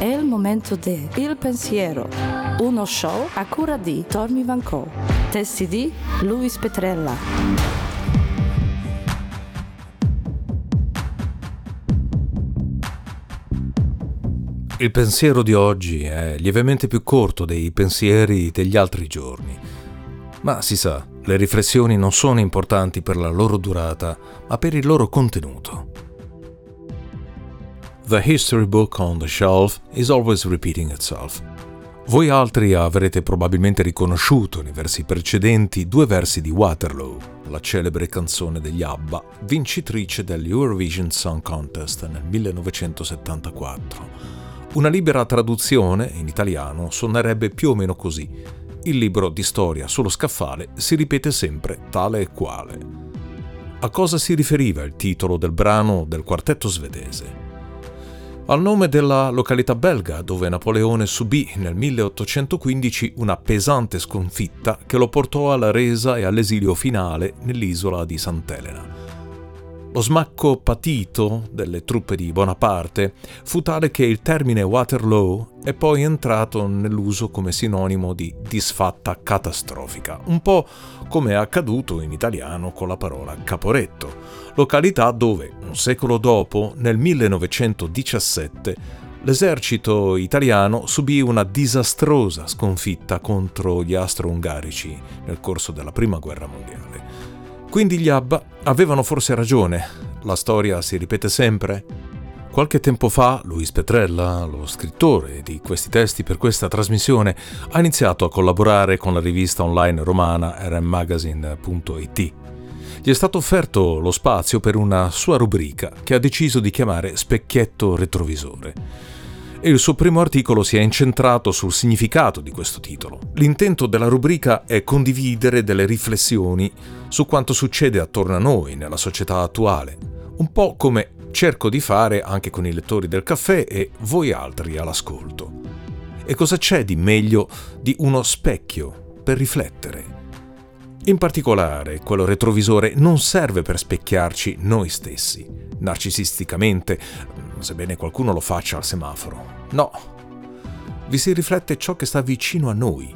È il momento di Il Pensiero, uno show a cura di Tommy Van Co. Testi di Luis Petrella. Il pensiero di oggi è lievemente più corto dei pensieri degli altri giorni. Ma si sa, le riflessioni non sono importanti per la loro durata, ma per il loro contenuto. The history book on the shelf is always repeating itself. Voi altri avrete probabilmente riconosciuto nei versi precedenti due versi di Waterloo, la celebre canzone degli ABBA, vincitrice dell'Eurovision Song Contest nel 1974. Una libera traduzione in italiano suonerebbe più o meno così. Il libro di storia sullo scaffale si ripete sempre tale e quale. A cosa si riferiva il titolo del brano del quartetto svedese? Al nome della località belga dove Napoleone subì nel 1815 una pesante sconfitta che lo portò alla resa e all'esilio finale nell'isola di Sant'Elena. Lo smacco patito delle truppe di Bonaparte fu tale che il termine Waterloo è poi entrato nell'uso come sinonimo di disfatta catastrofica, un po' come è accaduto in italiano con la parola Caporetto, località dove, un secolo dopo, nel 1917, l'esercito italiano subì una disastrosa sconfitta contro gli austro-ungarici nel corso della Prima Guerra Mondiale. Quindi gli Abba avevano forse ragione, la storia si ripete sempre. Qualche tempo fa Luis Petrella, lo scrittore di questi testi per questa trasmissione, ha iniziato a collaborare con la rivista online romana rmmagazine.it. Gli è stato offerto lo spazio per una sua rubrica che ha deciso di chiamare Specchietto retrovisore e il suo primo articolo si è incentrato sul significato di questo titolo. L'intento della rubrica è condividere delle riflessioni su quanto succede attorno a noi nella società attuale, un po' come cerco di fare anche con i lettori del caffè e voi altri all'ascolto. E cosa c'è di meglio di uno specchio per riflettere? In particolare, quello retrovisore non serve per specchiarci noi stessi, narcisisticamente, sebbene qualcuno lo faccia al semaforo. No, vi si riflette ciò che sta vicino a noi,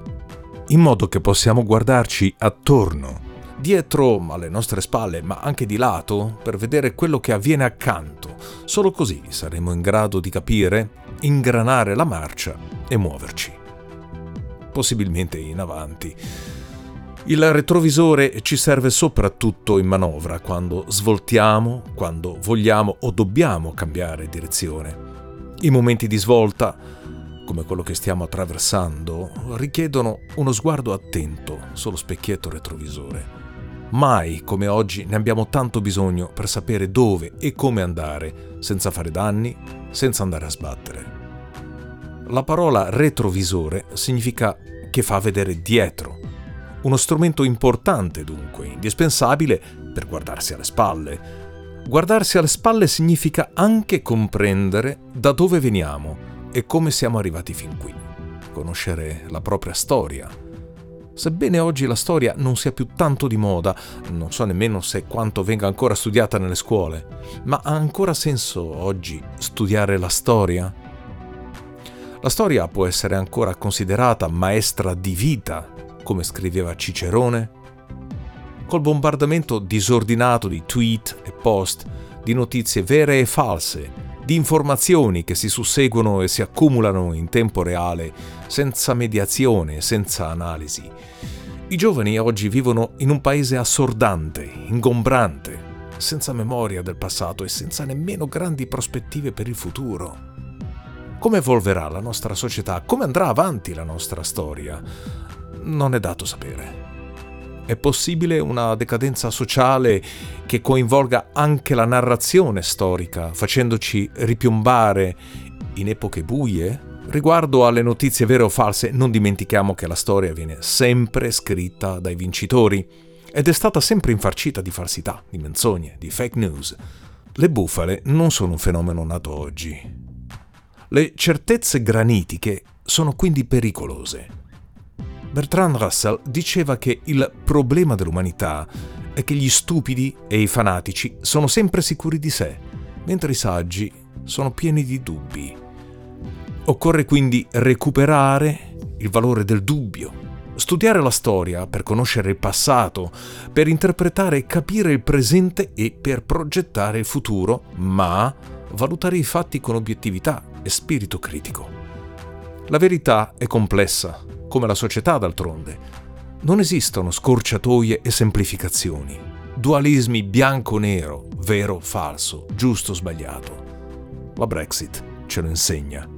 in modo che possiamo guardarci attorno, dietro alle nostre spalle, ma anche di lato, per vedere quello che avviene accanto. Solo così saremo in grado di capire, ingranare la marcia e muoverci. Possibilmente in avanti il retrovisore ci serve soprattutto in manovra, quando svoltiamo, quando vogliamo o dobbiamo cambiare direzione. I momenti di svolta, come quello che stiamo attraversando, richiedono uno sguardo attento sullo specchietto retrovisore. Mai come oggi ne abbiamo tanto bisogno per sapere dove e come andare, senza fare danni, senza andare a sbattere. La parola retrovisore significa che fa vedere dietro, uno strumento importante dunque, indispensabile per guardarsi alle spalle. Guardarsi alle spalle significa anche comprendere da dove veniamo e come siamo arrivati fin qui, conoscere la propria storia. Sebbene oggi la storia non sia più tanto di moda, non so nemmeno se quanto venga ancora studiata nelle scuole, ma ha ancora senso oggi studiare la storia? La storia può essere ancora considerata maestra di vita come scriveva Cicerone? Col bombardamento disordinato di tweet e post, di notizie vere e false, di informazioni che si susseguono e si accumulano in tempo reale, senza mediazione, senza analisi. I giovani oggi vivono in un paese assordante, ingombrante, senza memoria del passato e senza nemmeno grandi prospettive per il futuro. Come evolverà la nostra società? Come andrà avanti la nostra storia? Non è dato sapere. È possibile una decadenza sociale che coinvolga anche la narrazione storica, facendoci ripiombare in epoche buie? Riguardo alle notizie vere o false, non dimentichiamo che la storia viene sempre scritta dai vincitori ed è stata sempre infarcita di falsità, di menzogne, di fake news. Le bufale non sono un fenomeno nato oggi. Le certezze granitiche sono quindi pericolose. Bertrand Russell diceva che il problema dell'umanità è che gli stupidi e i fanatici sono sempre sicuri di sé, mentre i saggi sono pieni di dubbi. Occorre quindi recuperare il valore del dubbio, studiare la storia per conoscere il passato, per interpretare e capire il presente e per progettare il futuro, ma valutare i fatti con obiettività e spirito critico. La verità è complessa, come la società d'altronde. Non esistono scorciatoie e semplificazioni, dualismi bianco-nero, vero-falso, giusto-sbagliato. La Brexit ce lo insegna.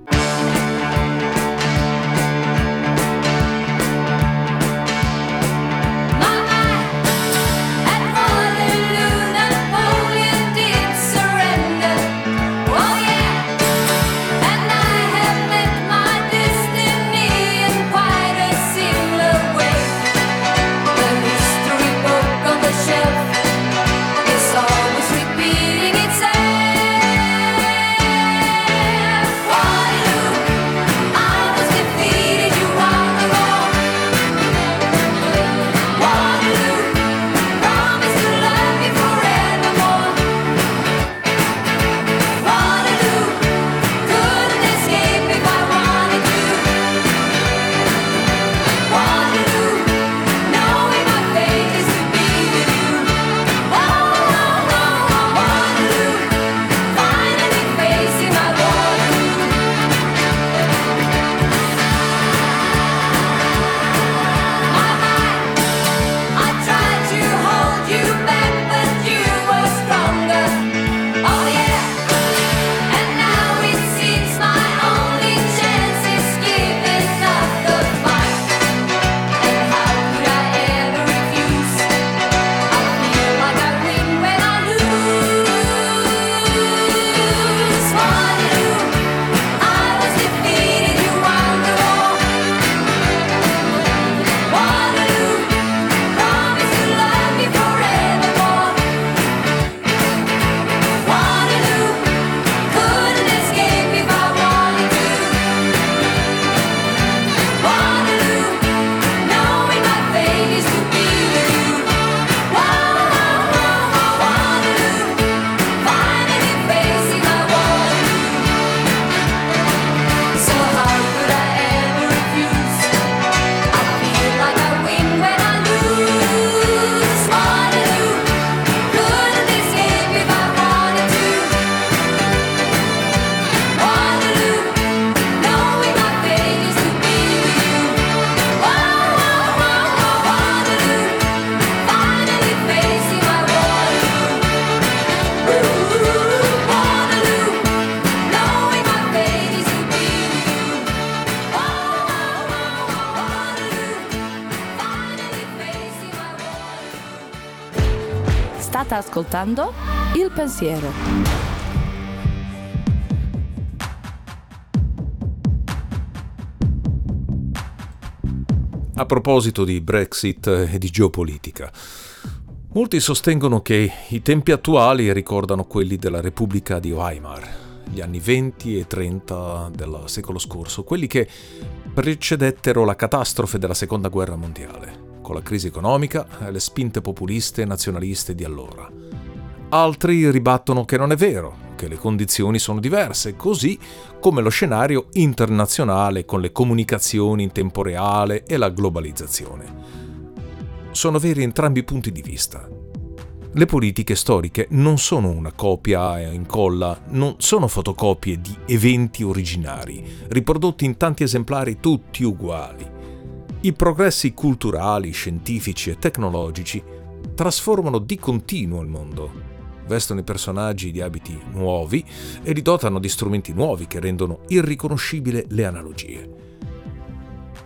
Ascoltando Il Pensiero. A proposito di Brexit e di geopolitica, molti sostengono che i tempi attuali ricordano quelli della Repubblica di Weimar, gli anni 20 e 30 del secolo scorso, quelli che precedettero la catastrofe della Seconda Guerra Mondiale con la crisi economica e le spinte populiste e nazionaliste di allora. Altri ribattono che non è vero, che le condizioni sono diverse, così come lo scenario internazionale con le comunicazioni in tempo reale e la globalizzazione. Sono veri entrambi i punti di vista. Le politiche storiche non sono una copia e incolla, non sono fotocopie di eventi originari, riprodotti in tanti esemplari tutti uguali. I progressi culturali, scientifici e tecnologici trasformano di continuo il mondo, vestono i personaggi di abiti nuovi e li dotano di strumenti nuovi che rendono irriconoscibile le analogie.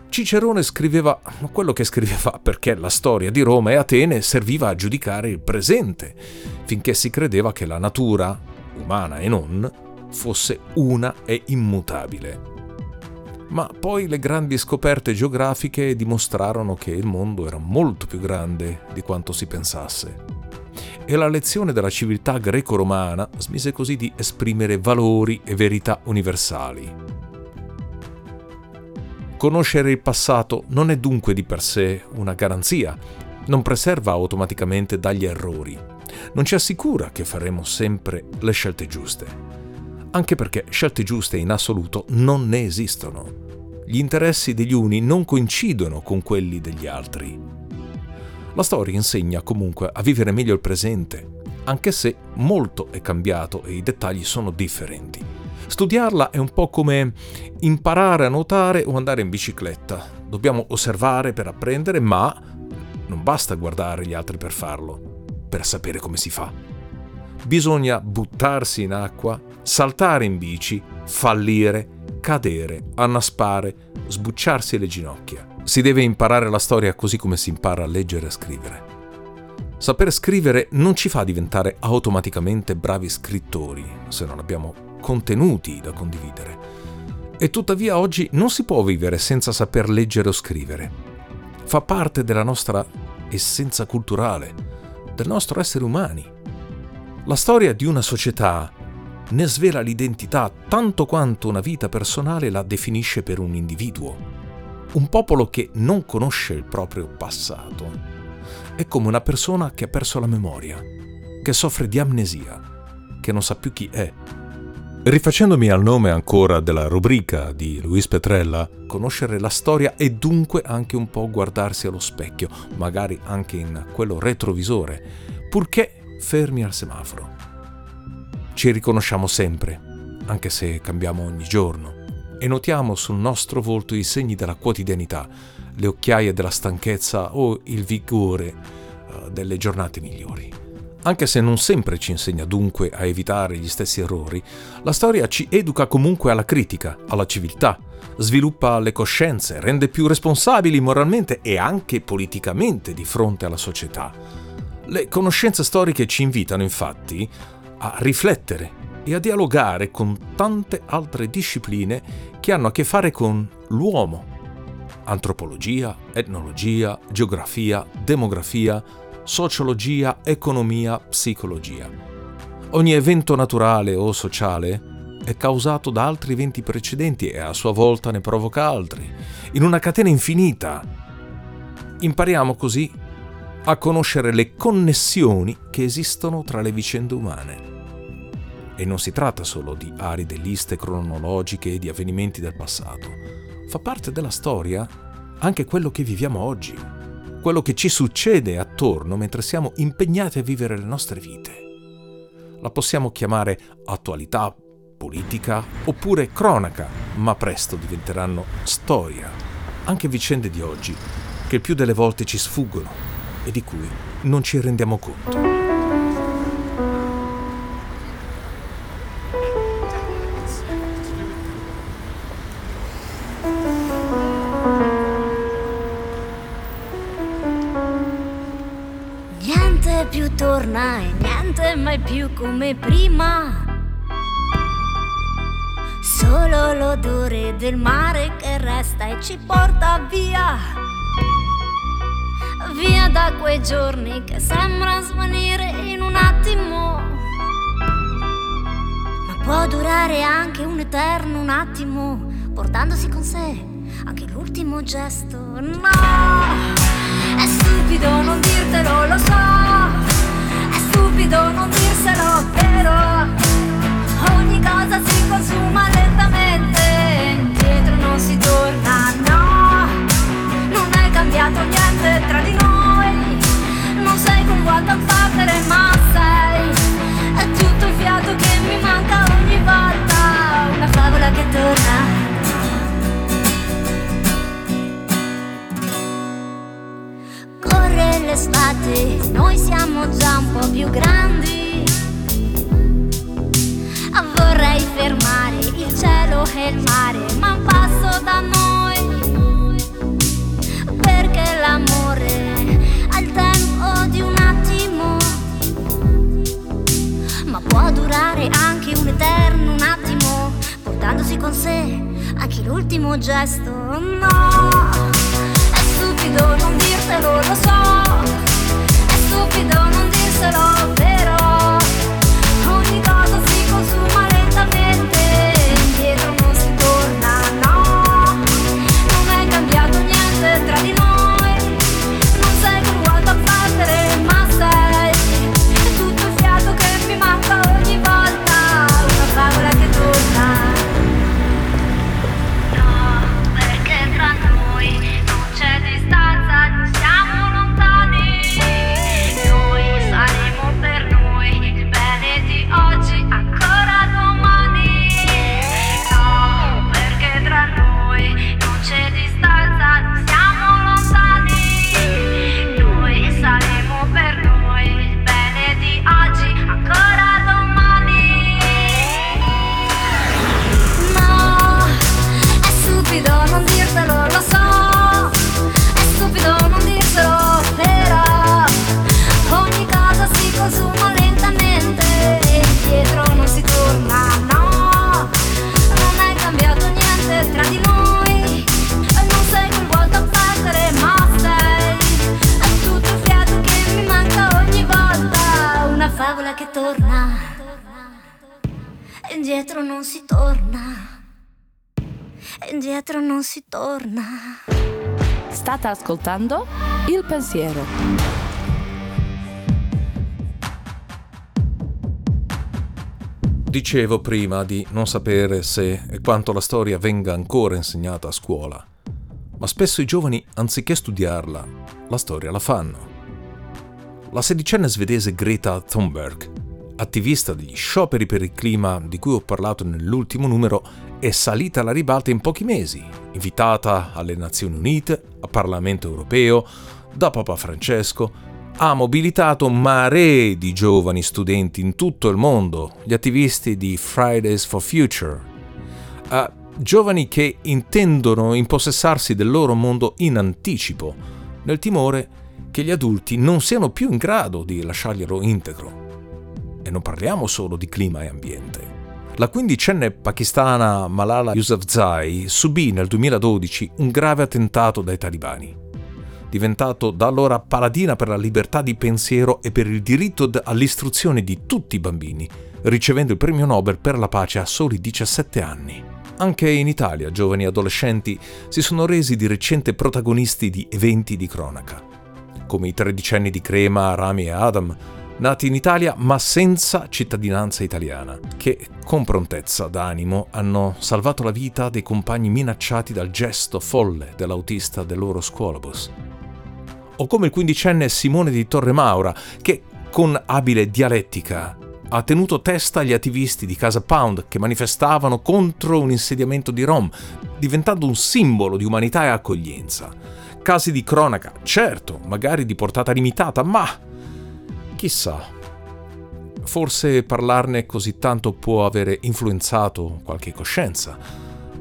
Cicerone scriveva quello che scriveva perché la storia di Roma e Atene serviva a giudicare il presente, finché si credeva che la natura, umana e non, fosse una e immutabile ma poi le grandi scoperte geografiche dimostrarono che il mondo era molto più grande di quanto si pensasse. E la lezione della civiltà greco-romana smise così di esprimere valori e verità universali. Conoscere il passato non è dunque di per sé una garanzia, non preserva automaticamente dagli errori, non ci assicura che faremo sempre le scelte giuste anche perché scelte giuste in assoluto non ne esistono. Gli interessi degli uni non coincidono con quelli degli altri. La storia insegna comunque a vivere meglio il presente, anche se molto è cambiato e i dettagli sono differenti. Studiarla è un po' come imparare a nuotare o andare in bicicletta. Dobbiamo osservare per apprendere, ma non basta guardare gli altri per farlo, per sapere come si fa. Bisogna buttarsi in acqua, saltare in bici, fallire, cadere, annaspare, sbucciarsi le ginocchia. Si deve imparare la storia così come si impara a leggere e scrivere. Saper scrivere non ci fa diventare automaticamente bravi scrittori, se non abbiamo contenuti da condividere. E tuttavia oggi non si può vivere senza saper leggere o scrivere. Fa parte della nostra essenza culturale, del nostro essere umani. La storia di una società ne svela l'identità tanto quanto una vita personale la definisce per un individuo. Un popolo che non conosce il proprio passato è come una persona che ha perso la memoria, che soffre di amnesia, che non sa più chi è. Rifacendomi al nome ancora della rubrica di Luis Petrella, conoscere la storia è dunque anche un po' guardarsi allo specchio, magari anche in quello retrovisore, purché fermi al semaforo. Ci riconosciamo sempre, anche se cambiamo ogni giorno, e notiamo sul nostro volto i segni della quotidianità, le occhiaie della stanchezza o il vigore uh, delle giornate migliori. Anche se non sempre ci insegna dunque a evitare gli stessi errori, la storia ci educa comunque alla critica, alla civiltà, sviluppa le coscienze, rende più responsabili moralmente e anche politicamente di fronte alla società. Le conoscenze storiche ci invitano infatti a riflettere e a dialogare con tante altre discipline che hanno a che fare con l'uomo, antropologia, etnologia, geografia, demografia, sociologia, economia, psicologia. Ogni evento naturale o sociale è causato da altri eventi precedenti e a sua volta ne provoca altri, in una catena infinita. Impariamo così a conoscere le connessioni che esistono tra le vicende umane. E non si tratta solo di aride liste cronologiche di avvenimenti del passato fa parte della storia anche quello che viviamo oggi, quello che ci succede attorno mentre siamo impegnati a vivere le nostre vite. La possiamo chiamare attualità, politica oppure cronaca, ma presto diventeranno storia, anche vicende di oggi che il più delle volte ci sfuggono e di cui non ci rendiamo conto. torna e niente mai più come prima. Solo l'odore del mare che resta e ci porta via. Via da quei giorni che sembra svanire in un attimo. Ma può durare anche un eterno un attimo, portandosi con sé anche l'ultimo gesto. No, è stupido non dirtelo, lo so stupido non dirselo, però portandosi con sé anche l'ultimo gesto. No stupido non dirtelo, lo so. È stupido non dirselo, però non si torna. State ascoltando Il Pensiero. Dicevo prima di non sapere se e quanto la storia venga ancora insegnata a scuola, ma spesso i giovani, anziché studiarla, la storia la fanno. La sedicenne svedese Greta Thunberg attivista degli scioperi per il clima di cui ho parlato nell'ultimo numero, è salita alla ribalta in pochi mesi, invitata alle Nazioni Unite, al Parlamento europeo, da Papa Francesco, ha mobilitato maree di giovani studenti in tutto il mondo, gli attivisti di Fridays for Future, uh, giovani che intendono impossessarsi del loro mondo in anticipo, nel timore che gli adulti non siano più in grado di lasciarglielo integro. E non parliamo solo di clima e ambiente. La quindicenne pakistana Malala Yousafzai subì nel 2012 un grave attentato dai talibani. Diventato da allora paladina per la libertà di pensiero e per il diritto all'istruzione di tutti i bambini, ricevendo il premio Nobel per la pace a soli 17 anni. Anche in Italia giovani adolescenti si sono resi di recente protagonisti di eventi di cronaca, come i tredicenni di Crema, Rami e Adam, nati in Italia ma senza cittadinanza italiana, che con prontezza d'animo hanno salvato la vita dei compagni minacciati dal gesto folle dell'autista del loro scuolabus. O come il quindicenne Simone di Torre Maura, che con abile dialettica ha tenuto testa agli attivisti di Casa Pound che manifestavano contro un insediamento di Rom, diventando un simbolo di umanità e accoglienza. Casi di cronaca, certo, magari di portata limitata, ma Chissà, forse parlarne così tanto può avere influenzato qualche coscienza,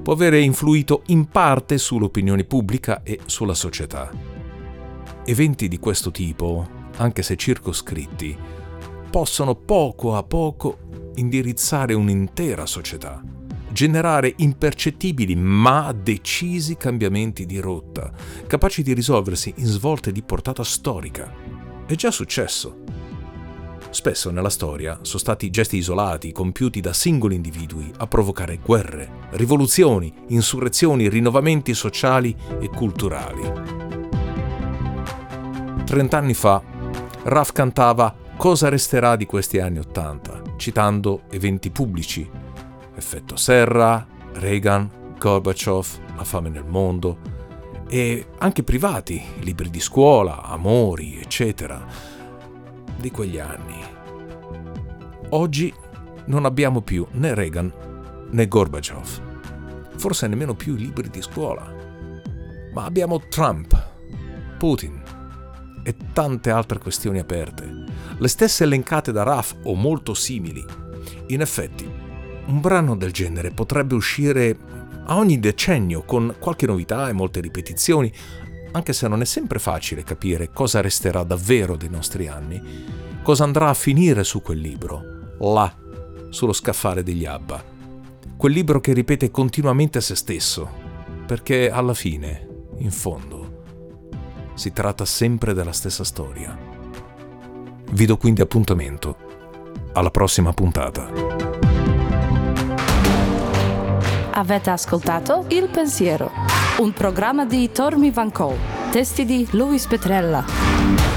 può avere influito in parte sull'opinione pubblica e sulla società. Eventi di questo tipo, anche se circoscritti, possono poco a poco indirizzare un'intera società, generare impercettibili ma decisi cambiamenti di rotta, capaci di risolversi in svolte di portata storica. È già successo. Spesso nella storia sono stati gesti isolati, compiuti da singoli individui, a provocare guerre, rivoluzioni, insurrezioni, rinnovamenti sociali e culturali. Trent'anni fa, Raf cantava Cosa resterà di questi anni Ottanta, citando eventi pubblici, effetto Serra, Reagan, Gorbachev, la fame nel mondo, e anche privati, libri di scuola, amori, eccetera di quegli anni. Oggi non abbiamo più né Reagan né Gorbachev, forse nemmeno più i libri di scuola, ma abbiamo Trump, Putin e tante altre questioni aperte, le stesse elencate da Raf o molto simili. In effetti, un brano del genere potrebbe uscire a ogni decennio con qualche novità e molte ripetizioni, anche se non è sempre facile capire cosa resterà davvero dei nostri anni, cosa andrà a finire su quel libro, là, sullo scaffale degli Abba. Quel libro che ripete continuamente se stesso, perché alla fine, in fondo, si tratta sempre della stessa storia. Vi do quindi appuntamento alla prossima puntata. Avete ascoltato Il Pensiero un programma di Tormi Van Cole, testi di Luis Petrella.